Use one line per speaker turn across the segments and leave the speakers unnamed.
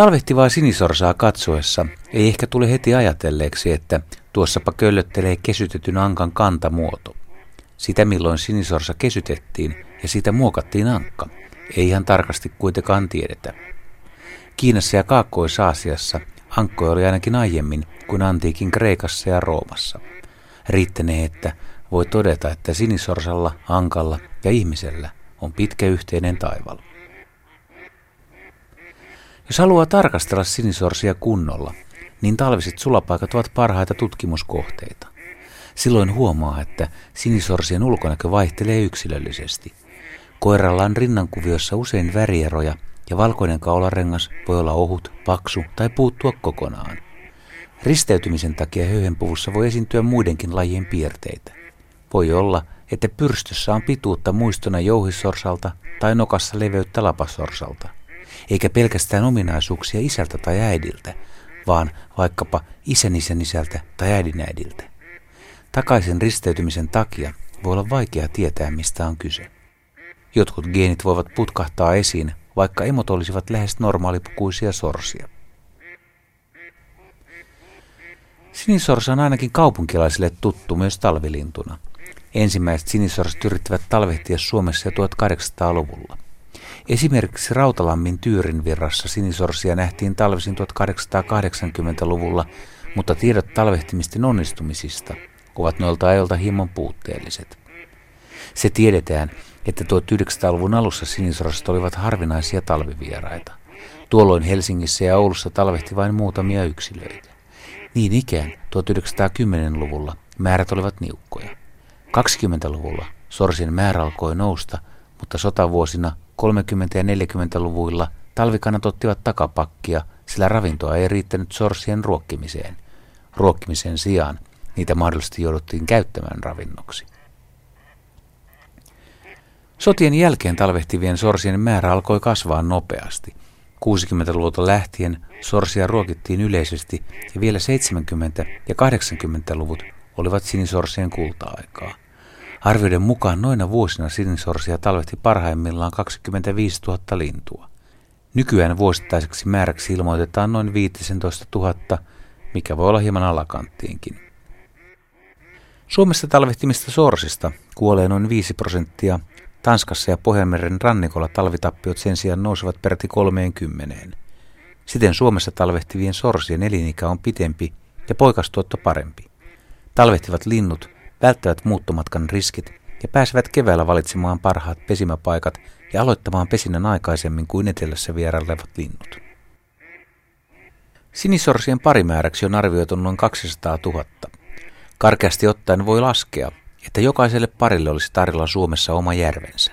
Talvehtivaa sinisorsaa katsoessa ei ehkä tule heti ajatelleeksi, että tuossapa köllöttelee kesytetyn ankan kantamuoto. Sitä milloin sinisorsa kesytettiin ja siitä muokattiin ankka, ei ihan tarkasti kuitenkaan tiedetä. Kiinassa ja Kaakkois-Aasiassa ankkoja oli ainakin aiemmin kuin antiikin Kreikassa ja Roomassa. Riittänee, että voi todeta, että sinisorsalla, ankalla ja ihmisellä on pitkä yhteinen taival. Jos haluaa tarkastella sinisorsia kunnolla, niin talviset sulapaikat ovat parhaita tutkimuskohteita. Silloin huomaa, että sinisorsien ulkonäkö vaihtelee yksilöllisesti. Koiralla on rinnankuviossa usein värieroja ja valkoinen kaularengas voi olla ohut, paksu tai puuttua kokonaan. Risteytymisen takia höyhenpuvussa voi esiintyä muidenkin lajien piirteitä. Voi olla, että pyrstössä on pituutta muistona jouhissorsalta tai nokassa leveyttä lapassorsalta. Eikä pelkästään ominaisuuksia isältä tai äidiltä, vaan vaikkapa isän isän isältä tai äidin äidiltä. Takaisin risteytymisen takia voi olla vaikea tietää, mistä on kyse. Jotkut geenit voivat putkahtaa esiin, vaikka emot olisivat lähes normaalipukuisia sorsia. Sinisorsa on ainakin kaupunkilaisille tuttu myös talvilintuna. Ensimmäiset sinisorsat yrittivät talvehtia Suomessa jo 1800-luvulla. Esimerkiksi Rautalammin Tyyrin virrassa sinisorsia nähtiin talvisin 1880-luvulla, mutta tiedot talvehtimisten onnistumisista ovat noilta ajolta hieman puutteelliset. Se tiedetään, että 1900-luvun alussa sinisoraset olivat harvinaisia talvivieraita. Tuolloin Helsingissä ja Oulussa talvehti vain muutamia yksilöitä. Niin ikään 1910-luvulla määrät olivat niukkoja. 20-luvulla sorsien määrä alkoi nousta, mutta sotavuosina 30- ja 40-luvuilla talvikannat ottivat takapakkia, sillä ravintoa ei riittänyt sorsien ruokkimiseen. Ruokkimisen sijaan niitä mahdollisesti jouduttiin käyttämään ravinnoksi. Sotien jälkeen talvehtivien sorsien määrä alkoi kasvaa nopeasti. 60-luvulta lähtien sorsia ruokittiin yleisesti ja vielä 70- ja 80-luvut olivat sinisorsien kulta-aikaa. Arvioiden mukaan noina vuosina sinisorsia talvehti parhaimmillaan 25 000 lintua. Nykyään vuosittaiseksi määräksi ilmoitetaan noin 15 000, mikä voi olla hieman alakanttiinkin. Suomessa talvehtimista sorsista kuolee noin 5 prosenttia, Tanskassa ja Pohjanmeren rannikolla talvitappiot sen sijaan nousevat peräti 30. Siten Suomessa talvehtivien sorsien elinikä on pitempi ja poikastuotto parempi. Talvehtivat linnut välttävät muuttomatkan riskit ja pääsevät keväällä valitsemaan parhaat pesimäpaikat ja aloittamaan pesinnän aikaisemmin kuin etelässä vierailevat linnut. Sinisorsien parimääräksi on arvioitu noin 200 000. Karkeasti ottaen voi laskea, että jokaiselle parille olisi tarjolla Suomessa oma järvensä.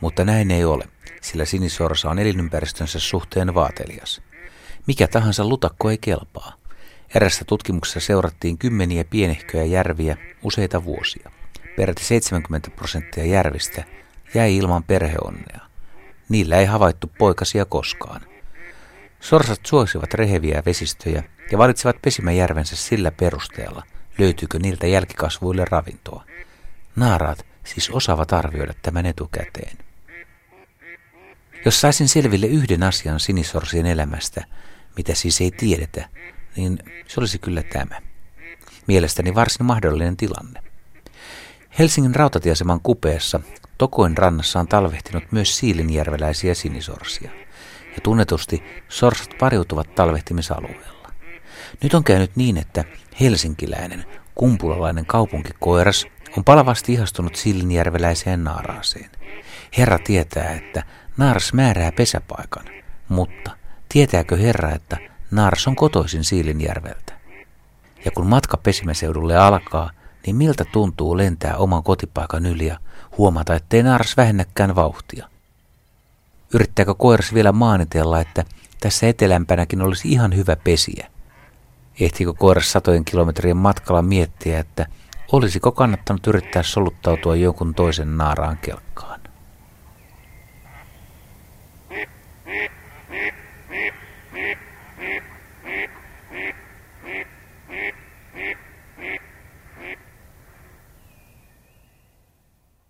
Mutta näin ei ole, sillä sinisorsa on elinympäristönsä suhteen vaatelias. Mikä tahansa lutakko ei kelpaa. Erässä tutkimuksessa seurattiin kymmeniä pienehköjä järviä useita vuosia. Peräti 70 prosenttia järvistä jäi ilman perheonnea. Niillä ei havaittu poikasia koskaan. Sorsat suosivat reheviä vesistöjä ja valitsevat pesimäjärvensä sillä perusteella, löytyykö niiltä jälkikasvuille ravintoa. Naaraat siis osaavat arvioida tämän etukäteen. Jos saisin selville yhden asian sinisorsien elämästä, mitä siis ei tiedetä, niin se olisi kyllä tämä. Mielestäni varsin mahdollinen tilanne. Helsingin rautatieaseman kupeessa Tokoin rannassa on talvehtinut myös siilinjärveläisiä sinisorsia. Ja tunnetusti sorsat pariutuvat talvehtimisalueella. Nyt on käynyt niin, että helsinkiläinen, kumpulalainen kaupunkikoiras on palavasti ihastunut siilinjärveläiseen naaraaseen. Herra tietää, että naaras määrää pesäpaikan, mutta tietääkö herra, että Naaras on kotoisin Siilinjärveltä. Ja kun matka pesimäseudulle alkaa, niin miltä tuntuu lentää oman kotipaikan yli ja huomata, ettei naaras vähennäkään vauhtia. Yrittääkö koiras vielä maanitella, että tässä etelämpänäkin olisi ihan hyvä pesiä? Ehtiikö koiras satojen kilometrien matkalla miettiä, että olisiko kannattanut yrittää soluttautua jonkun toisen naaraan kelkkaan?